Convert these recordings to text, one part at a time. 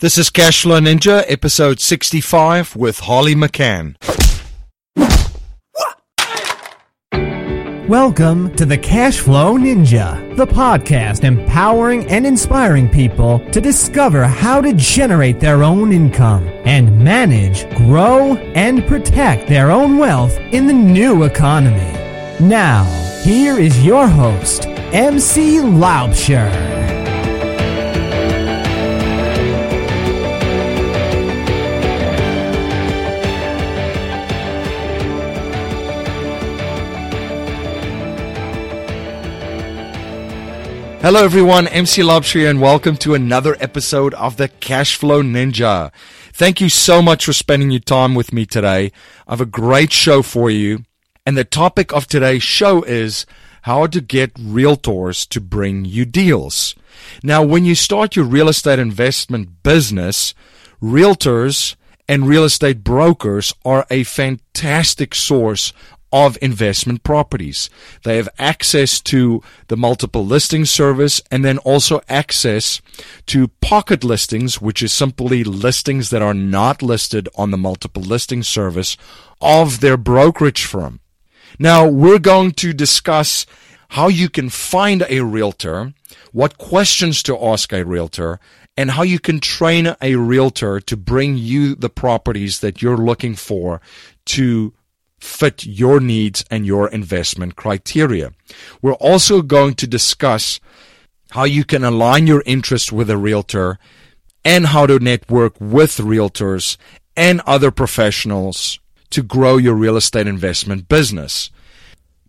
This is Cashflow Ninja, episode 65 with Holly McKhann. Welcome to the Cashflow Ninja, the podcast empowering and inspiring people to discover how to generate their own income and manage, grow, and protect their own wealth in the new economy. Now, here is your host, MC Laubscher. Hello everyone, MC Laubscher here and welcome to another episode of the Cashflow Ninja. Thank you so much for spending your time with me today. I have a great show for you. And the topic of today's show is how to get realtors to bring you deals. Now, when you start your real estate investment business, realtors and real estate brokers are a fantastic source of investment properties. They have access to the multiple listing service and then also access to pocket listings, which is simply listings that are not listed on the multiple listing service of their brokerage firm. Now we're going to discuss how you can find a realtor, what questions to ask a realtor, and how you can train a realtor to bring you the properties that you're looking for to fit your needs and your investment criteria. We're also going to discuss how you can align your interest with a realtor and how to network with realtors and other professionals to grow your real estate investment business.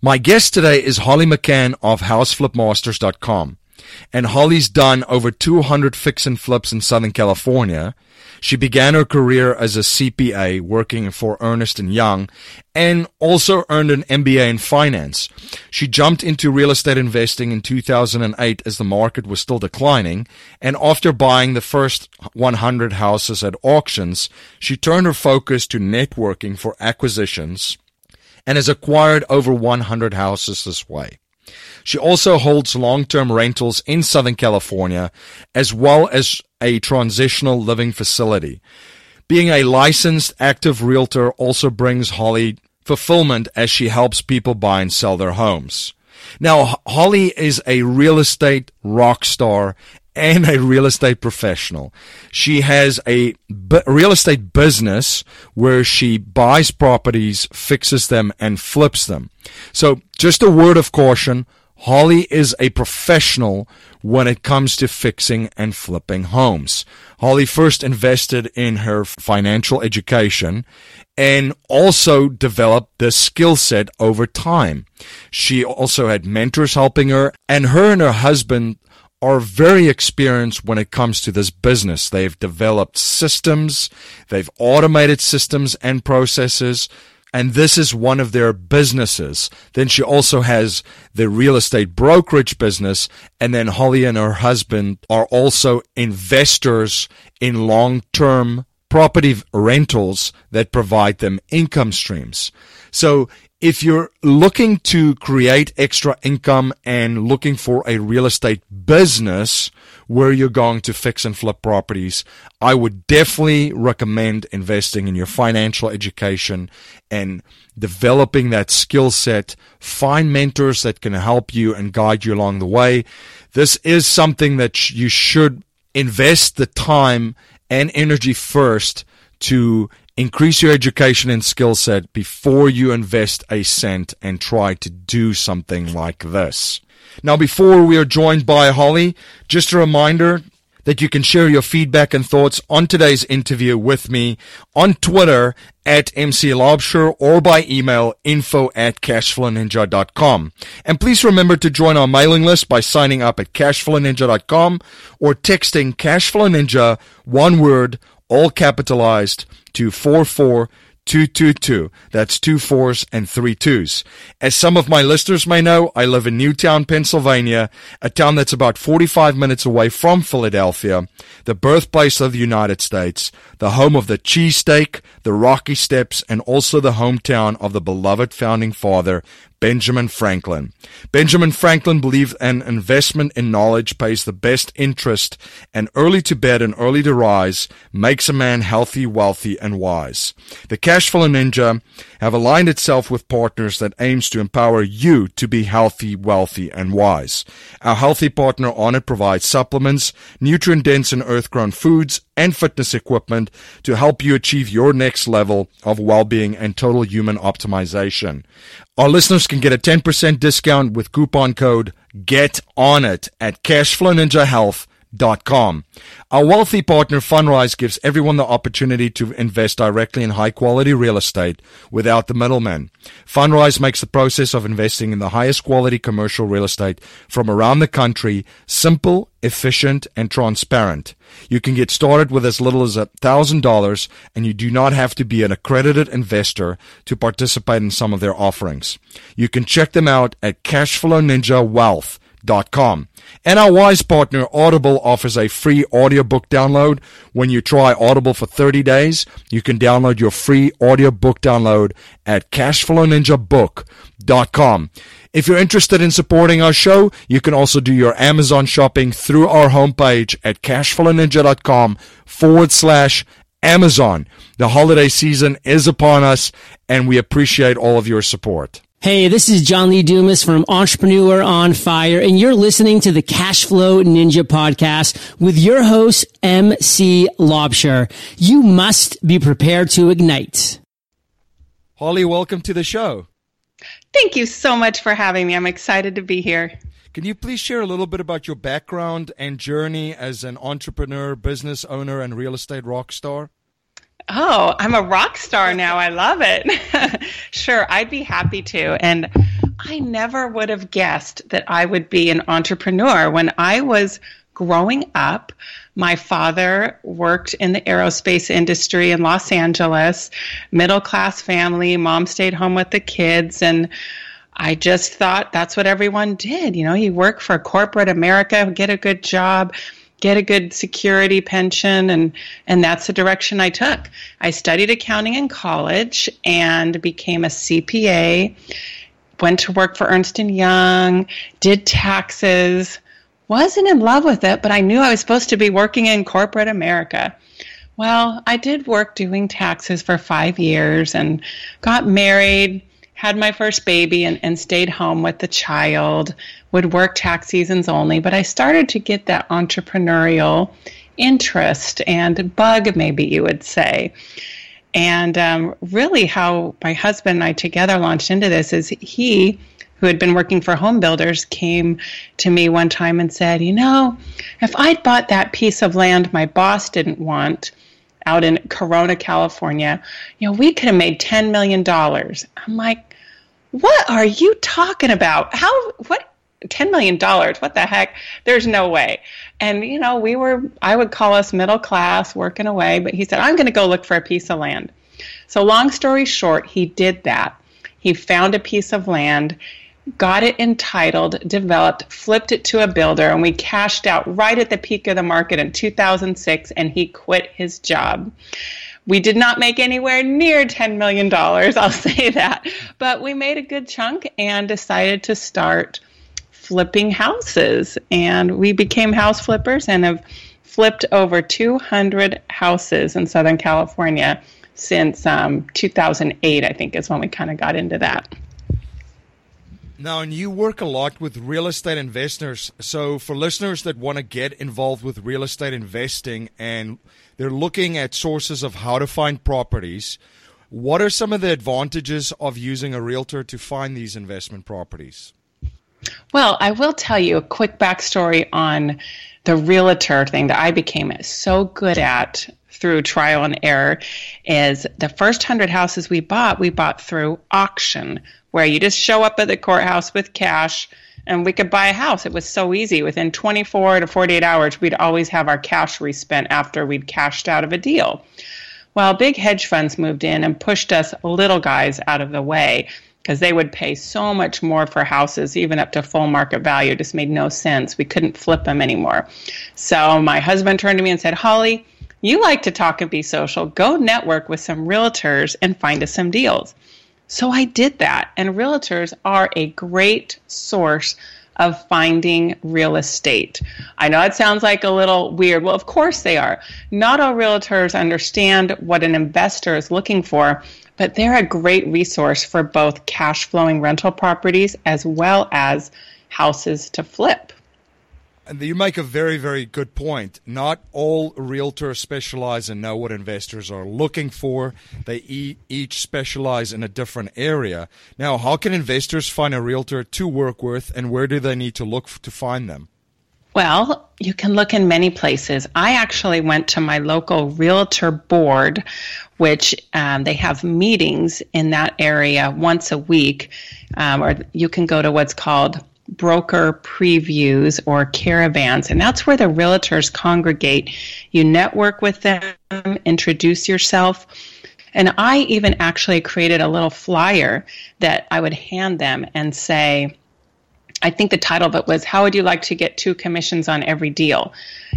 My guest today is Holly McKhann of houseflipmasters.com. And Holly's done over 200 fix and flips in Southern California. She began her career as a CPA working for Ernst & Young and also earned an MBA in finance. She jumped into real estate investing in 2008 as the market was still declining. And after buying the first 100 houses at auctions, she turned her focus to networking for acquisitions and has acquired over 100 houses this way. She also holds long-term rentals in Southern California as well as a transitional living facility. Being a licensed active realtor also brings Holly fulfillment as she helps people buy and sell their homes. Now, Holly is a real estate rock star and a real estate professional. She has a b- real estate business where she buys properties, fixes them, and flips them. So just a word of caution. Holly is a professional when it comes to fixing and flipping homes. Holly first invested in her financial education and also developed the skill set over time. She also had mentors helping her and her and her husband are very experienced when it comes to this business. They've developed systems, they've automated systems and processes and this is one of their businesses. Then she also has the real estate brokerage business, and then Holly and her husband are also investors in long term property rentals that provide them income streams. So if you're looking to create extra income and looking for a real estate business where you're going to fix and flip properties, I would definitely recommend investing in your financial education and developing that skill set. Find mentors that can help you and guide you along the way. This is something that you should invest the time and energy first to increase your education and skill set before you invest a cent and try to do something like this. Now, before we are joined by Holly, just a reminder that you can share your feedback and thoughts on today's interview with me on Twitter at MC Laubscher or by email info at cashflowninja.com. And please remember to join our mailing list by signing up at cashflowninja.com or texting cashflowninja, one word, all capitalized, to 44222. That's two fours and three twos. As some of my listeners may know, I live in Newtown, Pennsylvania, a town that's about 45 minutes away from Philadelphia, the birthplace of the United States, the home of the cheesesteak, the Rocky Steps, and also the hometown of the beloved founding father, Benjamin Franklin. Benjamin Franklin believed an investment in knowledge pays the best interest, and early to bed and early to rise makes a man healthy, wealthy, and wise. The Cashflow Ninja have aligned itself with partners that aims to empower you to be healthy, wealthy, and wise. Our healthy partner Onnit provides supplements, nutrient dense and earth grown foods, and fitness equipment to help you achieve your next level of well-being and total human optimization. Our listeners can get a 10% discount with coupon code GET ON IT at cashflowninjahealth.com Com. Our wealthy partner Fundrise gives everyone the opportunity to invest directly in high quality real estate without the middleman. Fundrise makes the process of investing in the highest quality commercial real estate from around the country simple, efficient, and transparent. You can get started with as little as $1,000 and you do not have to be an accredited investor to participate in some of their offerings. You can check them out at Cashflow Ninja Com. And our wise partner Audible offers a free audiobook download. When you try Audible for 30 days, you can download your free audiobook download at cashflowninjabook.com. If you're interested in supporting our show, you can also do your Amazon shopping through our homepage at cashflowninja.com forward slash Amazon. The holiday season is upon us and we appreciate all of your support. Hey, this is John Lee Dumas from Entrepreneur on Fire, and you're listening to the Cashflow Ninja podcast with your host, MC Laubscher. You must be prepared to ignite. Holly, welcome to the show. Thank you so much for having me. I'm excited to be here. Can you please share a little bit about your background and journey as an entrepreneur, business owner, and real estate rock star? Oh, I'm a rock star now. I love it. sure, I'd be happy to. And I never would have guessed that I would be an entrepreneur. When I was growing up, my father worked in the aerospace industry in Los Angeles, middle class family. Mom stayed home with the kids. And I just thought that's what everyone did. You know, you work for corporate America, get a good job get a good security pension and and that's the direction I took. I studied accounting in college and became a CPA. Went to work for Ernst and Young, did taxes. Wasn't in love with it, but I knew I was supposed to be working in corporate America. Well, I did work doing taxes for 5 years and got married had my first baby and, and stayed home with the child, would work tax seasons only, but I started to get that entrepreneurial interest and bug, maybe you would say. And um, really, how my husband and I together launched into this is he, who had been working for home builders, came to me one time and said, You know, if I'd bought that piece of land my boss didn't want, out in Corona, California, you know, we could have made $10 million. I'm like, what are you talking about? How, what, $10 million? What the heck? There's no way. And, you know, we were, I would call us middle class working away, but he said, I'm going to go look for a piece of land. So, long story short, he did that. He found a piece of land, got it entitled, developed, flipped it to a builder, and we cashed out right at the peak of the market in 2006, and he quit his job. We did not make anywhere near $10 million, I'll say that. But we made a good chunk and decided to start flipping houses. And we became house flippers and have flipped over 200 houses in Southern California since um, 2008, I think, is when we kind of got into that. Now, and you work a lot with real estate investors. So, for listeners that want to get involved with real estate investing and they're looking at sources of how to find properties, what are some of the advantages of using a realtor to find these investment properties? Well, I will tell you a quick backstory on the realtor thing that I became so good at through trial and error is the first 100 houses we bought, we bought through auction, where you just show up at the courthouse with cash and we could buy a house. It was so easy. Within 24 to 48 hours, we'd always have our cash respent after we'd cashed out of a deal. Well, big hedge funds moved in and pushed us little guys out of the way because they would pay so much more for houses, even up to full market value. It just made no sense. We couldn't flip them anymore. So my husband turned to me and said, Holly, you like to talk and be social. Go network with some realtors and find us some deals. So I did that. And realtors are a great source of finding real estate. I know it sounds like a little weird. Well, of course they are. Not all realtors understand what an investor is looking for, but they're a great resource for both cash flowing rental properties as well as houses to flip. And you make a very, very good point. Not all realtors specialize and know what investors are looking for. They e- each specialize in a different area. Now, how can investors find a realtor to work with, and where do they need to look f- to find them? Well, you can look in many places. I actually went to my local realtor board, which um, they have meetings in that area once a week, um, or you can go to what's called broker previews or caravans, and that's where the realtors congregate. You network with them, introduce yourself. And I even actually created a little flyer that I would hand them and say, I think the title of it was How Would You Like to Get Two Commissions on Every Deal?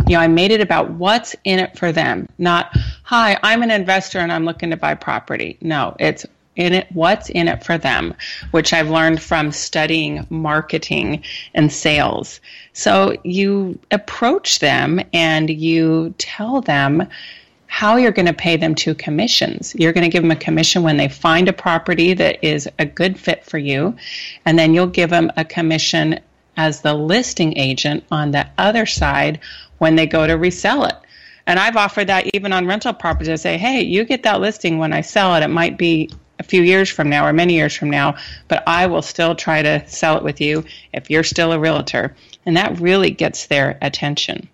You know, I made it about what's in it for them, not, Hi, I'm an investor and I'm looking to buy property. No, it's in it what's in it for them which i've learned from studying marketing and sales so you approach them and you tell them how you're going to pay them two commissions you're going to give them a commission when they find a property that is a good fit for you and then you'll give them a commission as the listing agent on the other side when they go to resell it and I've offered that even on rental properties. I say, hey, you get that listing when I sell it. It might be a few years from now or many years from now, but I will still try to sell it with you if you're still a realtor. And that really gets their attention.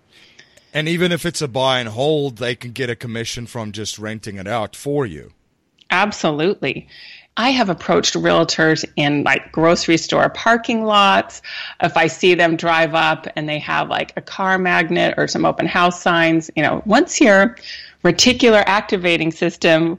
And even if it's a buy and hold, they can get a commission from just renting it out for you. Absolutely. I have approached realtors in like grocery store parking lots. If I see them drive up and they have like a car magnet or some open house signs, you know, once your reticular activating system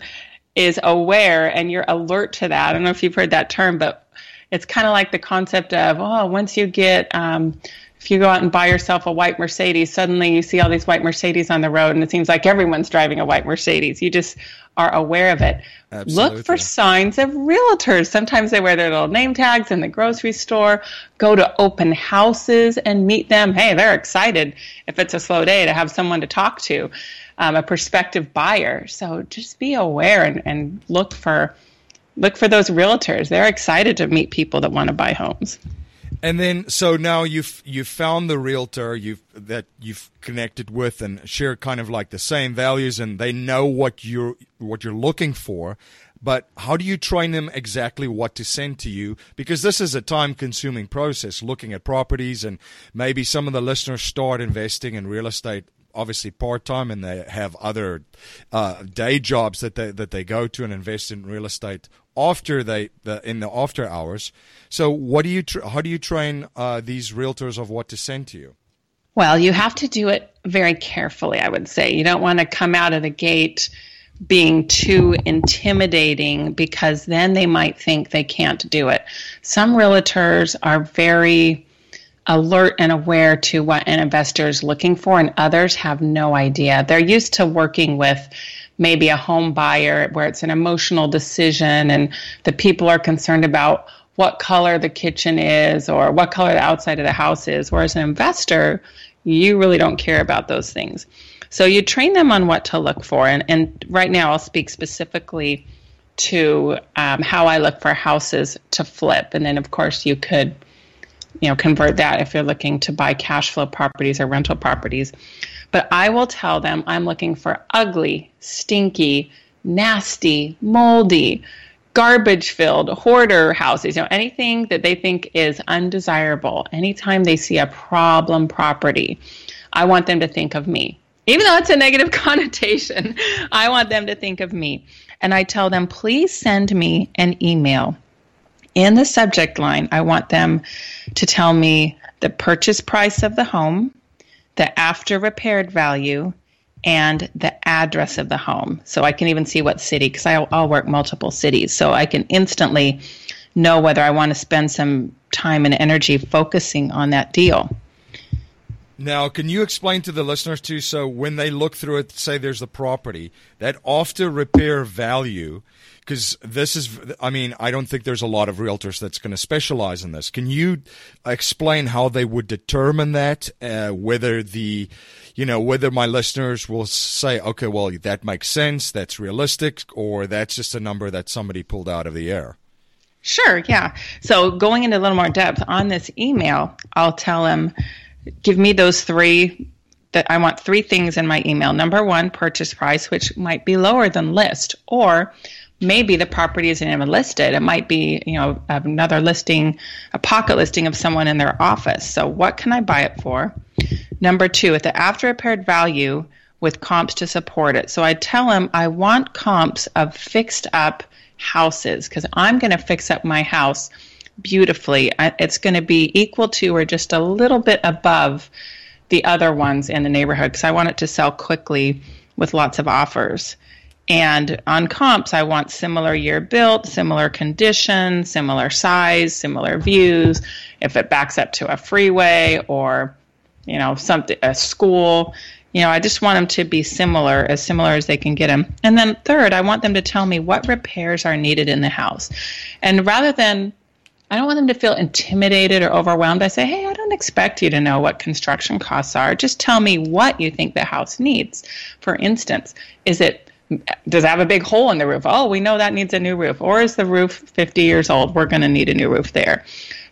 is aware and you're alert to that. I don't know if you've heard that term, but it's kind of like the concept of, oh, once you get, um, if you go out and buy yourself a white Mercedes, suddenly you see all these white Mercedes on the road, and it seems like everyone's driving a white Mercedes. You just are aware of it. Absolutely. Look for signs of realtors. Sometimes they wear their little name tags in the grocery store. Go to open houses and meet them. Hey, they're excited if it's a slow day to have someone to talk to um, a prospective buyer. So just be aware and, and look for look for those realtors. They're excited to meet people that want to buy homes. And then, so now you've you've found the realtor you've that you've connected with and share kind of like the same values, and they know what you're what you're looking for. But how do you train them exactly what to send to you? Because this is a time consuming process, looking at properties, and maybe some of the listeners start investing in real estate obviously part time and they have other uh, day jobs that they that they go to and invest in real estate after they the in the after hours. So what do you tra- how do you train uh, these realtors of what to send to you? Well, you have to do it very carefully. I would say you don't want to come out of the gate being too intimidating because then they might think they can't do it. Some realtors are very alert and aware to what an investor is looking for, and others have no idea. They're used to working with maybe a home buyer where it's an emotional decision and the people are concerned about what color the kitchen is or what color the outside of the house is. Whereas an investor, you really don't care about those things. So you train them on what to look for. And, and right now, I'll speak specifically to um, how I look for houses to flip. And then, of course, you could you know convert that if you're looking to buy cash flow properties or rental properties but i will tell them i'm looking for ugly stinky nasty moldy garbage filled hoarder houses. You know anything that they think is undesirable anytime they see a problem property i want them to think of me. Even though it's a negative connotation i want them to think of me. And i tell them please send me an email. In the subject line, I want them to tell me the purchase price of the home, the after repaired value, and the address of the home. So I can even see what city, because I'll, I'll work multiple cities. So I can instantly know whether I want to spend some time and energy focusing on that deal. Now, can you explain to the listeners too? So, when they look through it, say there's the property that after repair value, because this is, I mean, I don't think there's a lot of realtors that's going to specialize in this. Can you explain how they would determine that? Uh, whether the, you know, whether my listeners will say, okay, well, that makes sense, that's realistic, or that's just a number that somebody pulled out of the air. Sure, yeah. So, going into a little more depth on this email, I'll tell them give me those three that I want three things in my email. Number one, purchase price, which might be lower than list, or maybe the property isn't even listed. It might be, you know, another listing, a pocket listing of someone in their office. So what can I buy it for? Number two, at the after repaired value with comps to support it. So I tell them I want comps of fixed up houses because I'm going to fix up my house beautifully. It's going to be equal to or just a little bit above the other ones in the neighborhood because I want it to sell quickly with lots of offers. And on comps, I want similar year built, similar condition, similar size, similar views. If it backs up to a freeway or, you know, something, a school, you know, I just want them to be similar, as similar as they can get them. And then third, I want them to tell me what repairs are needed in the house. And rather than I don't want them to feel intimidated or overwhelmed. I say, hey, I don't expect you to know what construction costs are. Just tell me what you think the house needs. For instance, is it does it have a big hole in the roof? Oh, we know that needs a new roof. Or is the roof 50 years old? We're going to need a new roof there.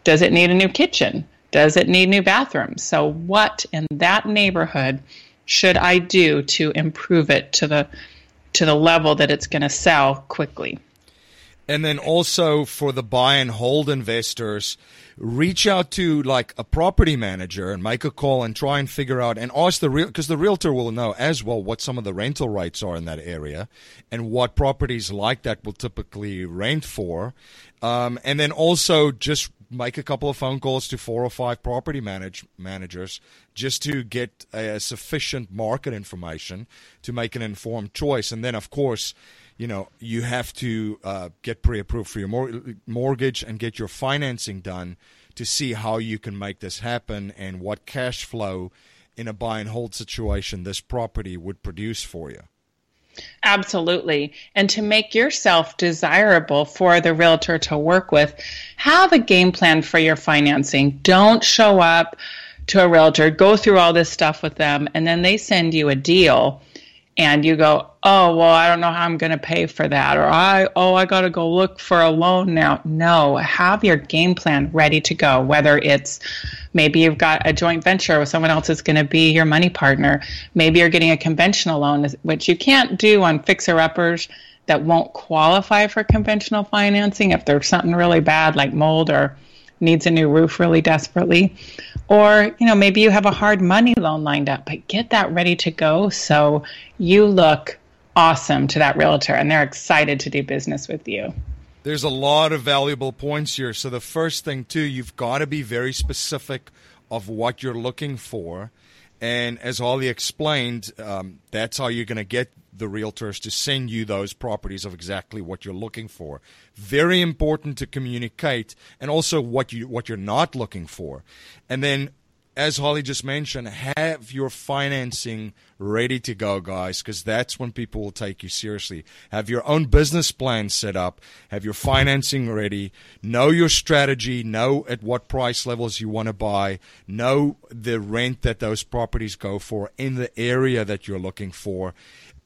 Does it need a new kitchen? Does it need new bathrooms? So, what in that neighborhood should I do to improve it to the to the level that it's going to sell quickly? And then also for the buy and hold investors, reach out to like a property manager and make a call and try and figure out and ask the real because the realtor will know as well what some of the rental rates are in that area and what properties like that will typically rent for. Um, and then also just make a couple of phone calls to four or five property manage, managers just to get a, sufficient market information to make an informed choice. And then, of course, you know you have to uh, get pre-approved for your mor- mortgage and get your financing done to see how you can make this happen and what cash flow in a buy and hold situation this property would produce for you. Absolutely. And to make yourself desirable for the realtor to work with, have a game plan for your financing. Don't show up to a realtor, go through all this stuff with them, and then they send you a deal and you go, oh, well, I don't know how I'm going to pay for that. Or I, oh, I got to go look for a loan now. No, have your game plan ready to go, whether it's maybe you've got a joint venture with someone else that's going to be your money partner. Maybe you're getting a conventional loan, which you can't do on fixer uppers that won't qualify for conventional financing if there's something really bad like mold or needs a new roof really desperately. Or, you know, maybe you have a hard money loan lined up, but get that ready to go so you look awesome to that realtor and they're excited to do business with you. There's a lot of valuable points here. So the first thing too, you've got to be very specific of what you're looking for. And as Holly explained, um, that's how you're going to get the realtors to send you those properties of exactly what you're looking for. Very important to communicate and also what you what you're not looking for. And then as Holly just mentioned, have your financing ready to go, guys, because that's when people will take you seriously. Have your own business plan set up, have your financing ready, know your strategy, know at what price levels you want to buy, know the rent that those properties go for in the area that you're looking for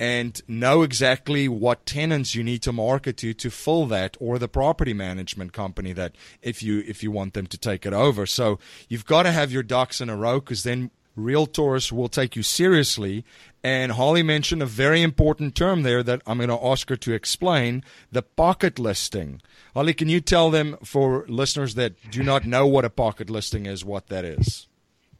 and know exactly what tenants you need to market to to fill that or the property management company that if you if you want them to take it over. So you've got to have your ducks in a row because then realtors will take you seriously. And holly mentioned a very important term there that i'm going to ask her to explain the pocket listing. Holly can you tell them for listeners that do not know what a pocket listing is what that is?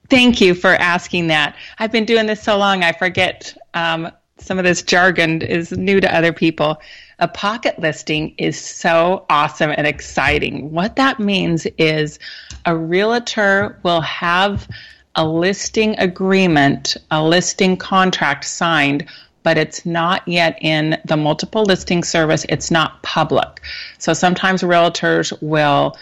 Thank you for asking that. I've been doing this so long, I forget um, some of this jargon is new to other people. A pocket listing is so awesome and exciting. What that means is a realtor will have a listing agreement, a listing contract signed, but it's not yet in the multiple listing service. It's not public. So sometimes realtors will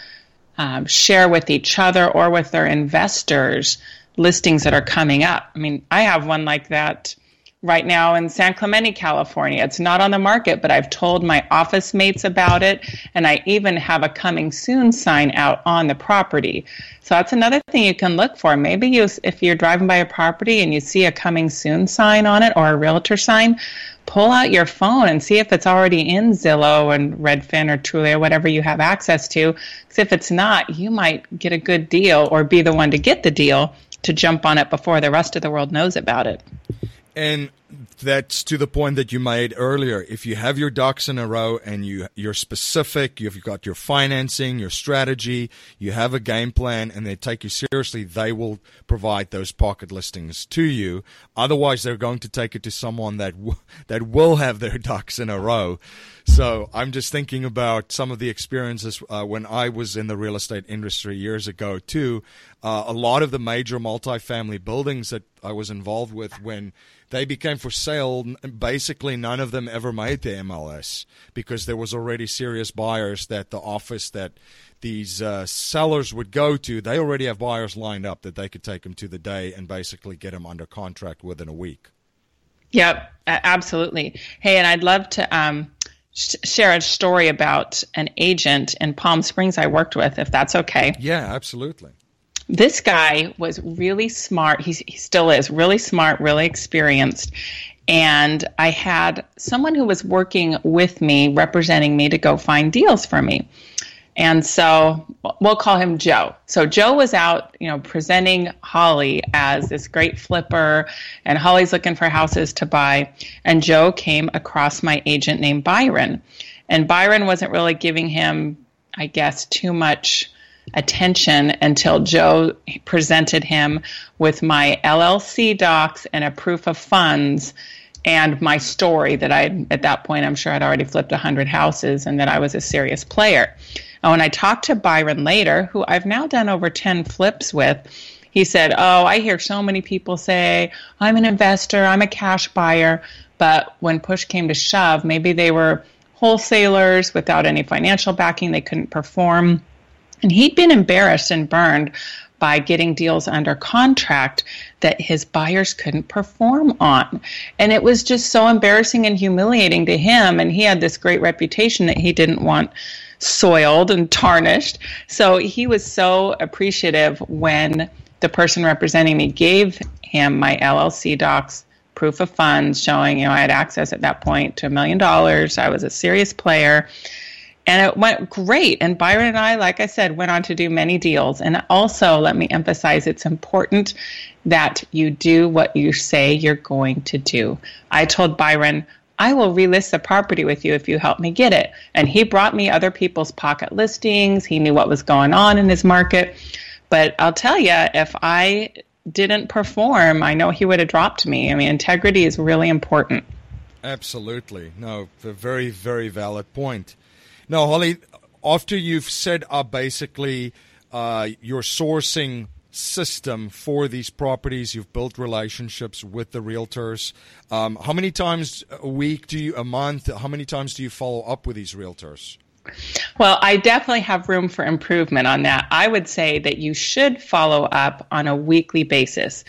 um, share with each other or with their investors listings that are coming up. I mean, I have one like that right now in San Clemente, California. It's not on the market, but I've told my office mates about it, and I even have a coming soon sign out on the property. So that's another thing you can look for. Maybe you, if you're driving by a property and you see a coming soon sign on it or a realtor sign, pull out your phone and see if it's already in Zillow and Redfin or Trulia whatever you have access to. Because if it's not, you might get a good deal or be the one to get the deal to jump on it before the rest of the world knows about it. And that's to the point that you made earlier. If you have your ducks in a row and you you're specific, you've got your financing, your strategy, you have a game plan, and they take you seriously, they will provide those pocket listings to you. Otherwise, they're going to take it to someone that w- that will have their ducks in a row. So I'm just thinking about some of the experiences uh, when I was in the real estate industry years ago too. Uh, a lot of the major multifamily buildings that I was involved with when they became for sale. Basically, none of them ever made the MLS because there was already serious buyers that the office that these uh, sellers would go to. They already have buyers lined up that they could take them to the day and basically get them under contract within a week. Yep, absolutely. Hey, and I'd love to um, sh- share a story about an agent in Palm Springs I worked with, if that's okay. Yeah, absolutely this guy was really smart. He's, he still is really smart, really experienced. And I had someone who was working with me, representing me to go find deals for me. And so we'll call him Joe. So Joe was out, you know, presenting Holly as this great flipper, and Holly's looking for houses to buy. And Joe came across my agent named Byron. And Byron wasn't really giving him, I guess, too much attention until Joe presented him with my LLC docs and a proof of funds and my story that I, at that point, I'm sure I'd already flipped 100 houses and that I was a serious player. Oh, and when I talked to Byron later, who I've now done over 10 flips with, he said, Oh, I hear so many people say, I'm an investor, I'm a cash buyer. But when push came to shove, maybe they were wholesalers without any financial backing, they couldn't perform and he'd been embarrassed and burned by getting deals under contract that his buyers couldn't perform on. And it was just so embarrassing and humiliating to him. And he had this great reputation that he didn't want soiled and tarnished. So he was so appreciative when the person representing me gave him my LLC docs proof of funds showing you know I had access at that point to a million dollars. I was a serious player and it went great. And Byron and I, like I said, went on to do many deals. And also, let me emphasize it's important that you do what you say you're going to do. I told Byron, I will relist the property with you if you help me get it. And he brought me other people's pocket listings. He knew what was going on in his market. But I'll tell you, if I didn't perform, I know he would have dropped me. I mean, integrity is really important. Absolutely. No, a very, very valid point. Now, Holly, after you've set up basically uh, your sourcing system for these properties, you've built relationships with the realtors. Um, how many times a week do you, a month, how many times do you follow up with these realtors? Well, I definitely have room for improvement on that. I would say that you should follow up on a weekly basis.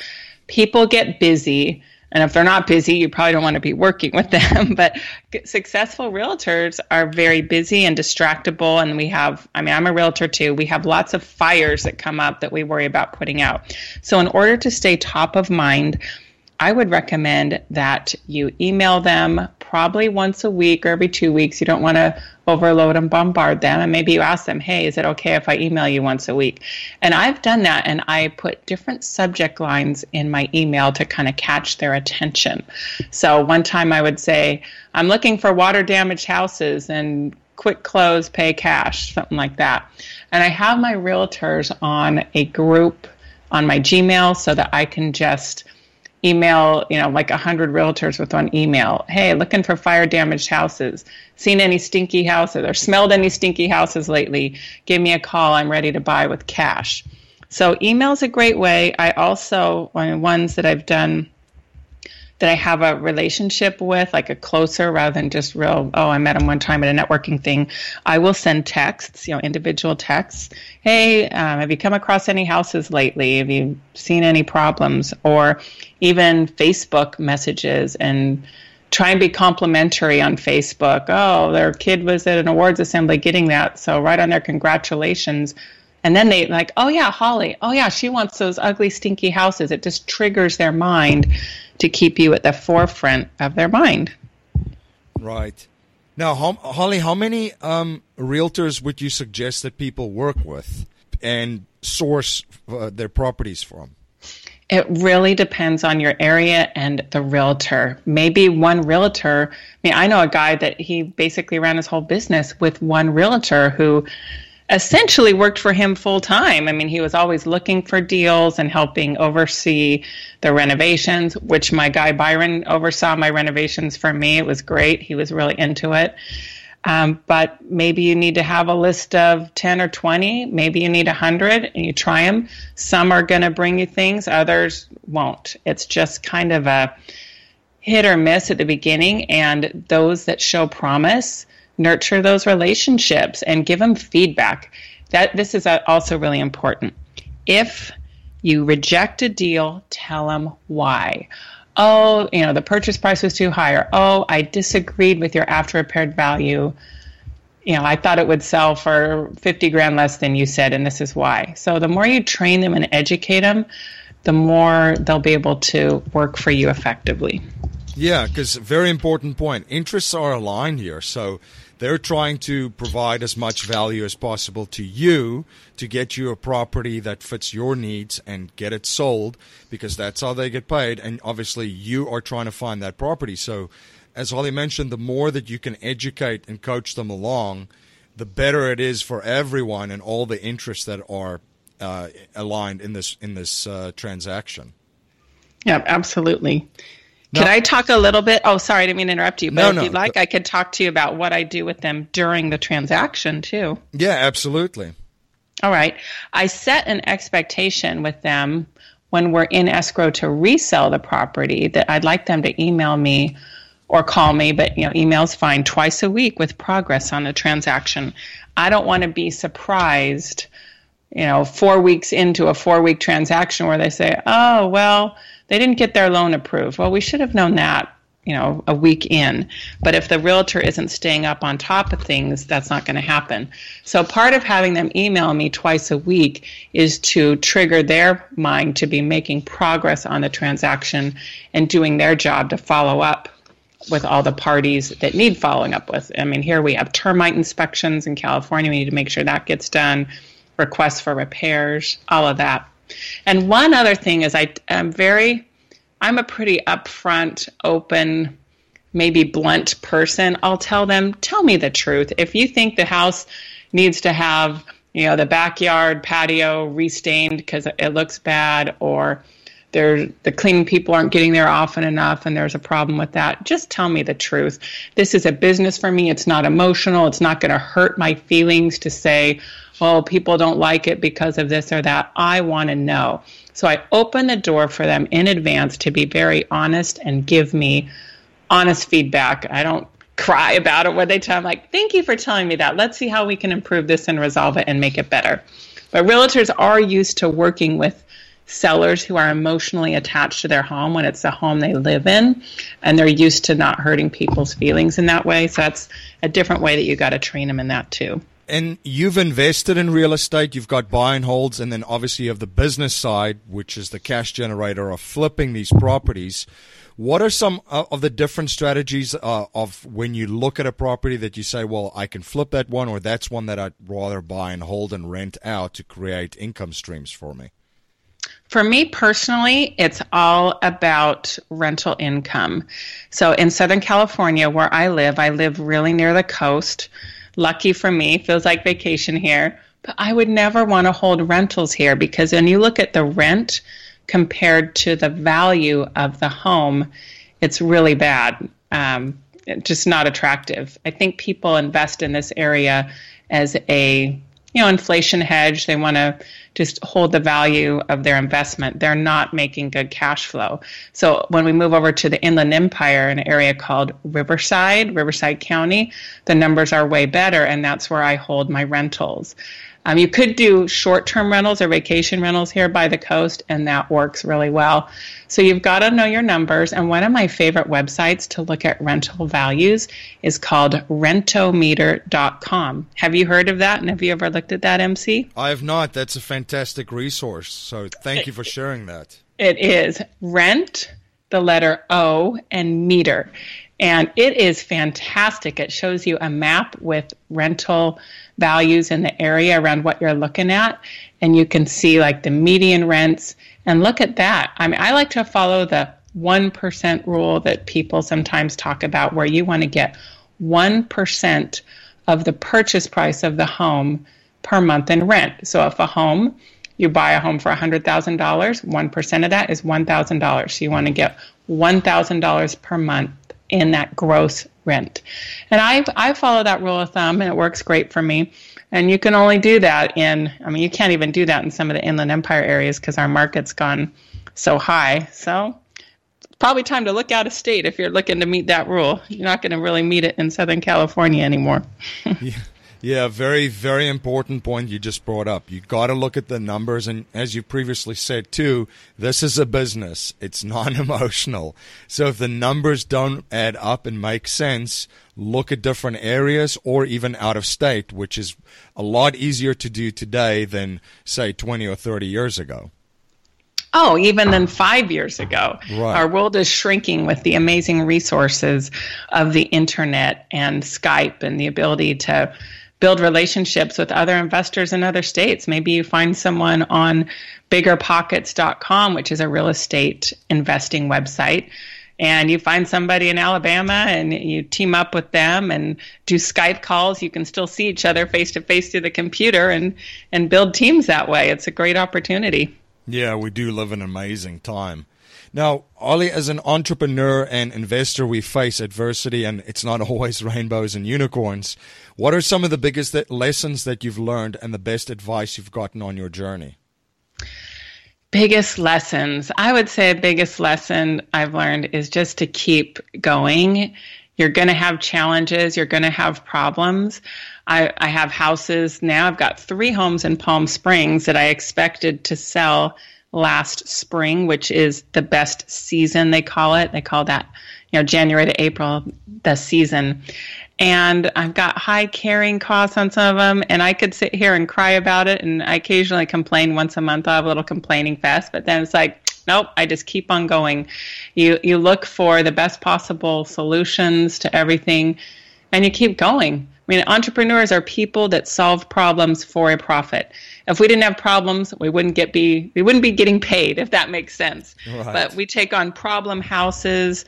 People get busy and if they're not busy, you probably don't want to be working with them. But successful realtors are very busy and distractible. And we have, I mean, I'm a realtor too. We have lots of fires that come up that we worry about putting out. So, in order to stay top of mind, I would recommend that you email them probably once a week or every two weeks. You don't want to overload and bombard them. And maybe you ask them, hey, is it okay if I email you once a week? And I've done that and I put different subject lines in my email to kind of catch their attention. So one time I would say, I'm looking for water damaged houses and quick close, pay cash, something like that. And I have my realtors on a group on my Gmail so that I can just email, you know, like a hundred realtors with one email. Hey, looking for fire damaged houses. Seen any stinky houses or smelled any stinky houses lately? Give me a call. I'm ready to buy with cash. So email is a great way. I also, one ones that I've done that I have a relationship with, like a closer rather than just real, oh, I met him one time at a networking thing, I will send texts, you know, individual texts. Hey, um, have you come across any houses lately? Have you seen any problems? Or even Facebook messages and try and be complimentary on Facebook. Oh, their kid was at an awards assembly getting that. So write on their congratulations. And then they like, oh yeah, Holly. Oh yeah, she wants those ugly, stinky houses. It just triggers their mind to keep you at the forefront of their mind. Right. Now, Holly, how many um, realtors would you suggest that people work with and source uh, their properties from? It really depends on your area and the realtor. Maybe one realtor. I mean, I know a guy that he basically ran his whole business with one realtor who essentially worked for him full time. I mean, he was always looking for deals and helping oversee the renovations, which my guy Byron oversaw my renovations for me. It was great. He was really into it. Um, but maybe you need to have a list of 10 or 20. Maybe you need 100 and you try them. Some are going to bring you things, others won't. It's just kind of a hit or miss at the beginning. And those that show promise, nurture those relationships and give them feedback. That this is also really important. If you reject a deal, tell them why. Oh, you know, the purchase price was too high, or oh, I disagreed with your after repaired value. You know, I thought it would sell for 50 grand less than you said, and this is why. So the more you train them and educate them, the more they'll be able to work for you effectively. Yeah, because very important point. Interests are aligned here. So they're trying to provide as much value as possible to you to get you a property that fits your needs and get it sold because that's how they get paid. And obviously, you are trying to find that property. So, as Holly mentioned, the more that you can educate and coach them along, the better it is for everyone and all the interests that are uh, aligned in this in this uh, transaction. Yeah, absolutely. No. Can I talk a little bit? Oh, sorry, I didn't mean to interrupt you. But no, if no. you'd like, I could talk to you about what I do with them during the transaction too. Yeah, absolutely. All right. I set an expectation with them when we're in escrow to resell the property that I'd like them to email me or call me, but you know, email's fine twice a week with progress on the transaction. I don't want to be surprised, you know, four weeks into a four week transaction where they say, oh, well, they didn't get their loan approved. Well, we should have known that, you know, a week in. But if the realtor isn't staying up on top of things, that's not going to happen. So part of having them email me twice a week is to trigger their mind to be making progress on the transaction and doing their job to follow up with all the parties that need following up with. I mean, here we have termite inspections in California. We need to make sure that gets done, requests for repairs, all of that. And one other thing is I am very I'm a pretty upfront, open, maybe blunt person. I'll tell them, tell me the truth. If you think the house needs to have, you know, the backyard patio restained because it looks bad or the cleaning people aren't getting there often enough and there's a problem with that just tell me the truth this is a business for me it's not emotional it's not going to hurt my feelings to say oh, people don't like it because of this or that. I want to know. So I open the door for them in advance to be very honest and give me honest feedback. I don't cry about it when they tell me, like, thank you for telling me that. Let's see how we can improve this and resolve it and make it better. But realtors are used to working with sellers who are emotionally attached to their home when it's the home they live in and they're used to not hurting people's feelings in that way so that's a different way that you got to train them in that too and you've invested in real estate. You've got buy and holds, and then obviously you have the business side, which is the cash generator of flipping these properties. What are some uh, of the different strategies uh, of when you look at a property that you say, well, I can flip that one, or that's one that I'd rather buy and hold and rent out to create income streams for me? For me personally, it's all about rental income. So in Southern California, where I live, I live really near the coast. Lucky for me, feels like vacation here. But I would never want to hold rentals here because when you look at the rent compared to the value of the home, it's really bad. Um, just not attractive. I think people invest in this area as a you know, inflation hedge. They want to just hold the value of their investment. They're not making good cash flow. So when we move over to the Inland Empire, an area called Riverside, Riverside County, the numbers are way better, and that's where I hold my rentals. Um, you could do short term rentals or vacation rentals here by the coast, and that works really well. So you've got to know your numbers. And one of my favorite websites to look at rental values is called rentometer.com. Have you heard of that? And have you ever looked at that, MC? I have not. That's a fantastic resource. So thank you for sharing that. It is rent, the letter O, and meter. And it is fantastic. It shows you a map with rental values in the area around what you're looking at. And you can see like the median rents. And look at that. I mean, I like to follow the 1% rule that people sometimes talk about, where you want to get 1% of the purchase price of the home per month in rent. So if a home, you buy a home for $100,000, 1% of that is $1,000. So you want to get $1,000 per month in that gross rent. And I I follow that rule of thumb and it works great for me. And you can only do that in I mean you can't even do that in some of the inland empire areas because our market's gone so high. So probably time to look out of state if you're looking to meet that rule. You're not going to really meet it in Southern California anymore. yeah. Yeah, very, very important point you just brought up. You got to look at the numbers. And as you previously said too, this is a business. It's non emotional. So if the numbers don't add up and make sense, look at different areas or even out of state, which is a lot easier to do today than, say, 20 or 30 years ago. Oh, even than five years ago. Right. Our world is shrinking with the amazing resources of the internet and Skype and the ability to build relationships with other investors in other states. Maybe you find someone on biggerpockets.com, which is a real estate investing website. And you find somebody in Alabama and you team up with them and do Skype calls. You can still see each other face to face through the computer and, and build teams that way. It's a great opportunity. Yeah, we do live an amazing time. Now, Holly, as an entrepreneur and investor, we face adversity and it's not always rainbows and unicorns. What are some of the biggest lessons that you've learned and the best advice you've gotten on your journey? Biggest lessons. I would say biggest lesson I've learned is just to keep going. You're going to have challenges. You're going to have problems. I, I have houses now. I've got three homes in Palm Springs that I expected to sell last spring, which is the best season they call it. They call that, you know, January to April, the season. And I've got high carrying costs on some of them, and I could sit here and cry about it. And I occasionally complain once a month. I have a little complaining fest, but then it's like, nope, I just keep on going. You you look for the best possible solutions to everything, and you keep going. I mean, entrepreneurs are people that solve problems for a profit. If we didn't have problems, we wouldn't get be we wouldn't be getting paid if that makes sense. Right. But we take on problem houses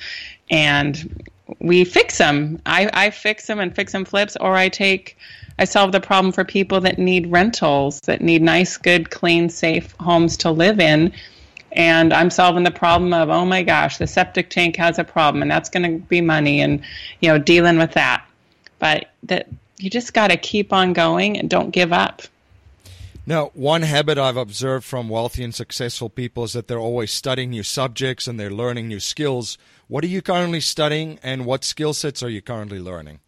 and we fix them. I, I fix them and fix them flips, or I take I solve the problem for people that need rentals, that need nice, good, clean, safe homes to live in. And I'm solving the problem of, oh my gosh, the septic tank has a problem, and that's going to be money, and you know, dealing with that but that you just got to keep on going and don't give up. Now, one habit I've observed from wealthy and successful people is that they're always studying new subjects and they're learning new skills. What are you currently studying and what skill sets are you currently learning?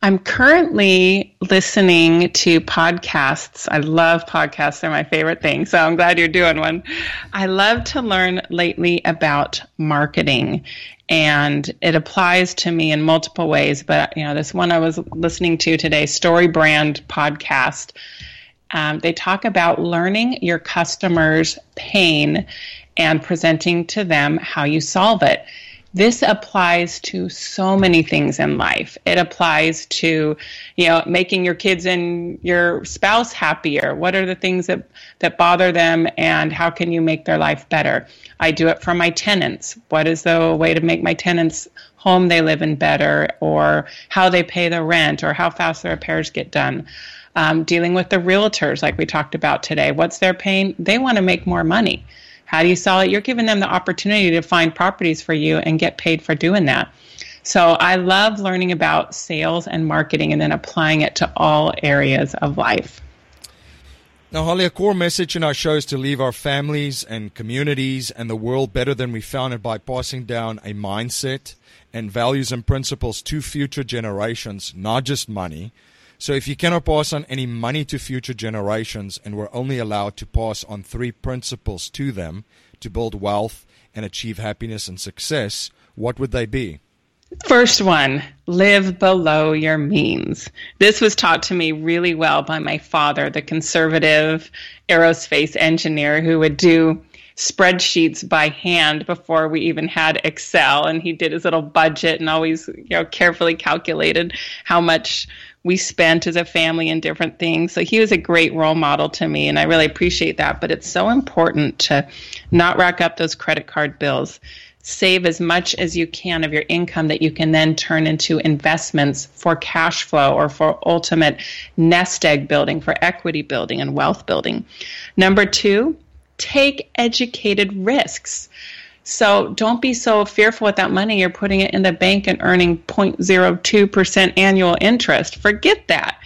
I'm currently listening to podcasts. I love podcasts, they're my favorite thing. So I'm glad you're doing one. I love to learn lately about marketing and it applies to me in multiple ways. But you know, this one I was listening to today, Story Brand podcast. Um, they talk about learning your customers' pain and presenting to them how you solve it. This applies to so many things in life. It applies to, you know, making your kids and your spouse happier. What are the things that, that bother them and how can you make their life better? I do it for my tenants. What is the way to make my tenants home they live in better or how they pay the rent or how fast the repairs get done? Um, dealing with the realtors like we talked about today. What's their pain? They want to make more money. How do you sell it? You're giving them the opportunity to find properties for you and get paid for doing that. So I love learning about sales and marketing and then applying it to all areas of life. Now, Holly, a core message in our show is to leave our families and communities and the world better than we found it by passing down a mindset and values and principles to future generations, not just money. So, if you cannot pass on any money to future generations and we're only allowed to pass on three principles to them to build wealth and achieve happiness and success, what would they be? First one, live below your means. This was taught to me really well by my father, the conservative aerospace engineer who would do spreadsheets by hand before we even had Excel and he did his little budget and always you know carefully calculated how much we spent as a family in different things. So he was a great role model to me and I really appreciate that, but it's so important to not rack up those credit card bills save as much as you can of your income that you can then turn into investments for cash flow or for ultimate nest egg building, for equity building and wealth building. Number two, take educated risks. So don't be so fearful with that money. You're putting it in the bank and earning 0.02% annual interest. Forget that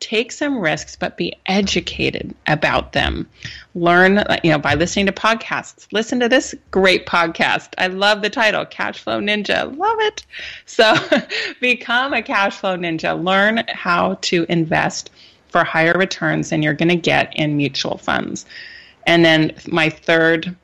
take some risks, but be educated about them. Learn, you know, by listening to podcasts. Listen to this great podcast. I love the title, Cash Flow Ninja. Love it. So become a cash flow ninja. Learn how to invest for higher returns than you're going to get in mutual funds. And then my third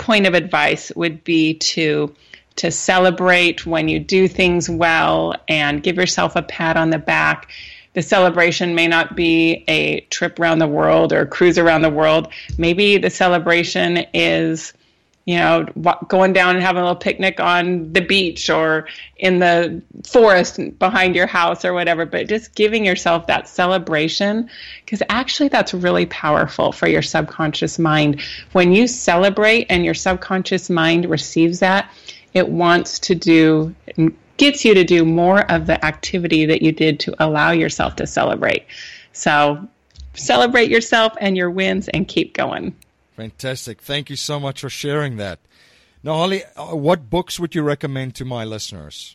point of advice would be to to celebrate when you do things well and give yourself a pat on the back the celebration may not be a trip around the world or a cruise around the world. Maybe the celebration is, you know, going down and having a little picnic on the beach or in the forest behind your house or whatever. But just giving yourself that celebration, because actually that's really powerful for your subconscious mind. When you celebrate and your subconscious mind receives that, it wants to do gets you to do more of the activity that you did to allow yourself to celebrate. So celebrate yourself and your wins and keep going. Fantastic. Thank you so much for sharing that. Now, Holly, uh, what books would you recommend to my listeners?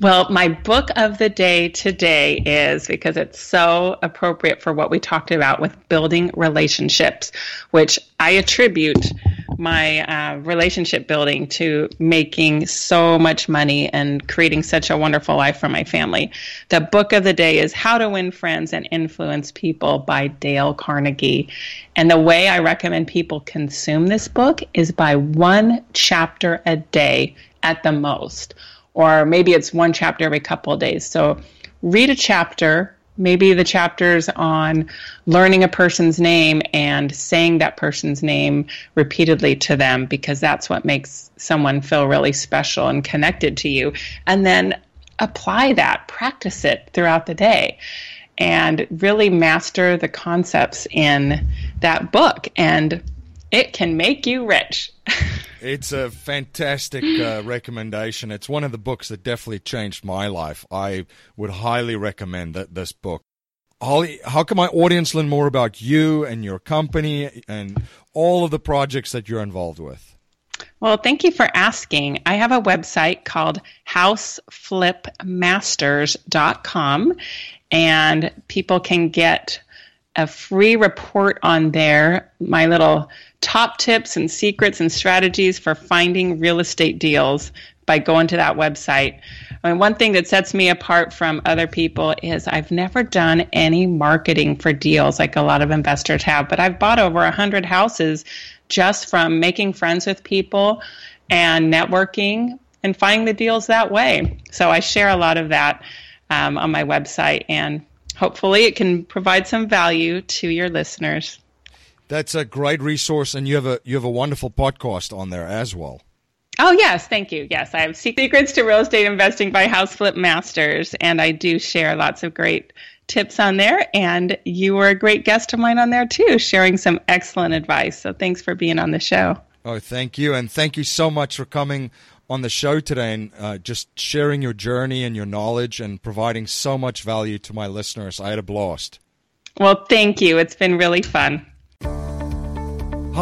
Well, my book of the day today is because it's so appropriate for what we talked about with building relationships, which I attribute my uh, relationship building to making so much money and creating such a wonderful life for my family. The book of the day is How to Win Friends and Influence People by Dale Carnegie. And the way I recommend people consume this book is by one chapter a day at the most or maybe it's one chapter every couple of days. So read a chapter, maybe the chapters on learning a person's name and saying that person's name repeatedly to them because that's what makes someone feel really special and connected to you. And then apply that, practice it throughout the day. And really master the concepts in that book. And it can make you rich. It's a fantastic uh, recommendation. It's one of the books that definitely changed my life. I would highly recommend that this book. Holly, how can my audience learn more about you and your company and all of the projects that you're involved with? Well, thank you for asking. I have a website called houseflipmasters.com, and people can get a free report on there, my little top tips and secrets and strategies for finding real estate deals by going to that website. I mean, one thing that sets me apart from other people is I've never done any marketing for deals like a lot of investors have, but I've bought over 100 houses just from making friends with people and networking and finding the deals that way. So I share a lot of that um, on my website, and hopefully it can provide some value to your listeners. That's a great resource, and you have a you have a wonderful podcast on there as well. Oh yes, thank you. Yes, I have secrets to real estate investing by House Flip Masters, and I do share lots of great tips on there. And you were a great guest of mine on there too, sharing some excellent advice. So thanks for being on the show. Oh, thank you, and thank you so much for coming on the show today and uh, just sharing your journey and your knowledge and providing so much value to my listeners. I had a blast. Well, thank you. It's been really fun.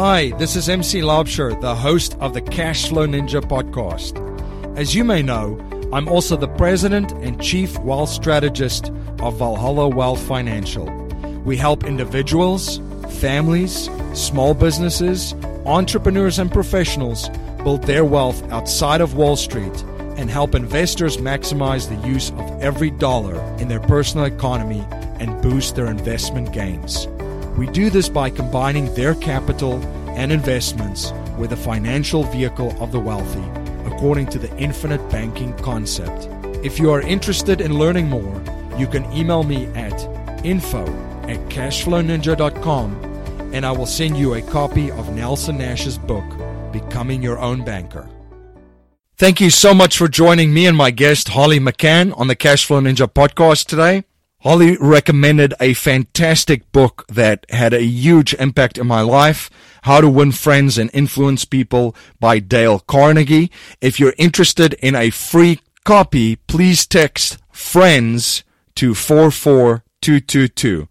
Hi, this is MC Laubscher, the host of the Cashflow Ninja podcast. As you may know, I'm also the president and chief wealth strategist of Valhalla Wealth Financial. We help individuals, families, small businesses, entrepreneurs, and professionals build their wealth outside of Wall Street and help investors maximize the use of every dollar in their personal economy and boost their investment gains. We do this by combining their capital and investments with the financial vehicle of the wealthy, according to the infinite banking concept. If you are interested in learning more, you can email me at info at cashflowninja.com and I will send you a copy of Nelson Nash's book, Becoming Your Own Banker. Thank you so much for joining me and my guest, Holly McKhann, on the Cashflow Ninja podcast today. Holly recommended a fantastic book that had a huge impact in my life, How to Win Friends and Influence People by Dale Carnegie. If you're interested in a free copy, please text friends to 44222.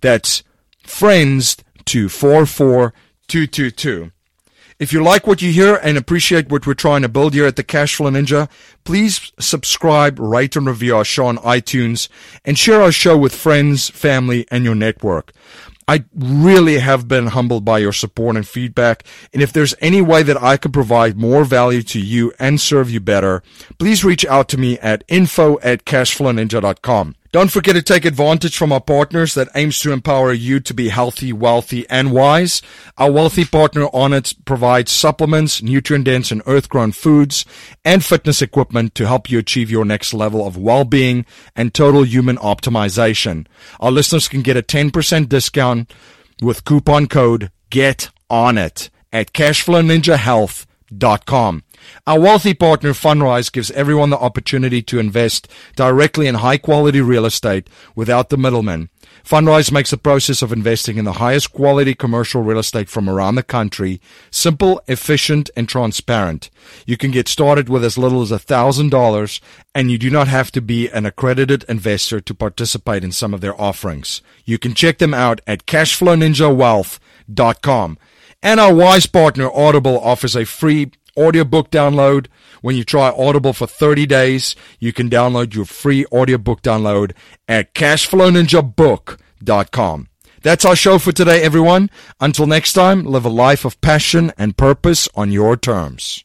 That's friends to 44222. If you like what you hear and appreciate what we're trying to build here at the Cashflow Ninja, please subscribe, rate, and review our show on iTunes, and share our show with friends, family, and your network. I really have been humbled by your support and feedback. And if there's any way that I can provide more value to you and serve you better, please reach out to me at info at cashflowninja.com. Don't forget to take advantage from our partners that aims to empower you to be healthy, wealthy, and wise. Our wealthy partner Onnit provides supplements, nutrient dense and earth grown foods, and fitness equipment to help you achieve your next level of well being and total human optimization. Our listeners can get a 10% discount with coupon code GET ON IT at cashflowninjahealth.com. Our wealthy partner Fundrise gives everyone the opportunity to invest directly in high quality real estate without the middleman. Fundrise makes the process of investing in the highest quality commercial real estate from around the country simple, efficient, and transparent. You can get started with as little as $1,000 and you do not have to be an accredited investor to participate in some of their offerings. You can check them out at cashflowninjawealth.com. And our wise partner Audible offers a free audiobook download. When you try Audible for 30 days, you can download your free audiobook download at cashflowninjabook.com. That's our show for today, everyone. Until next time, live a life of passion and purpose on your terms.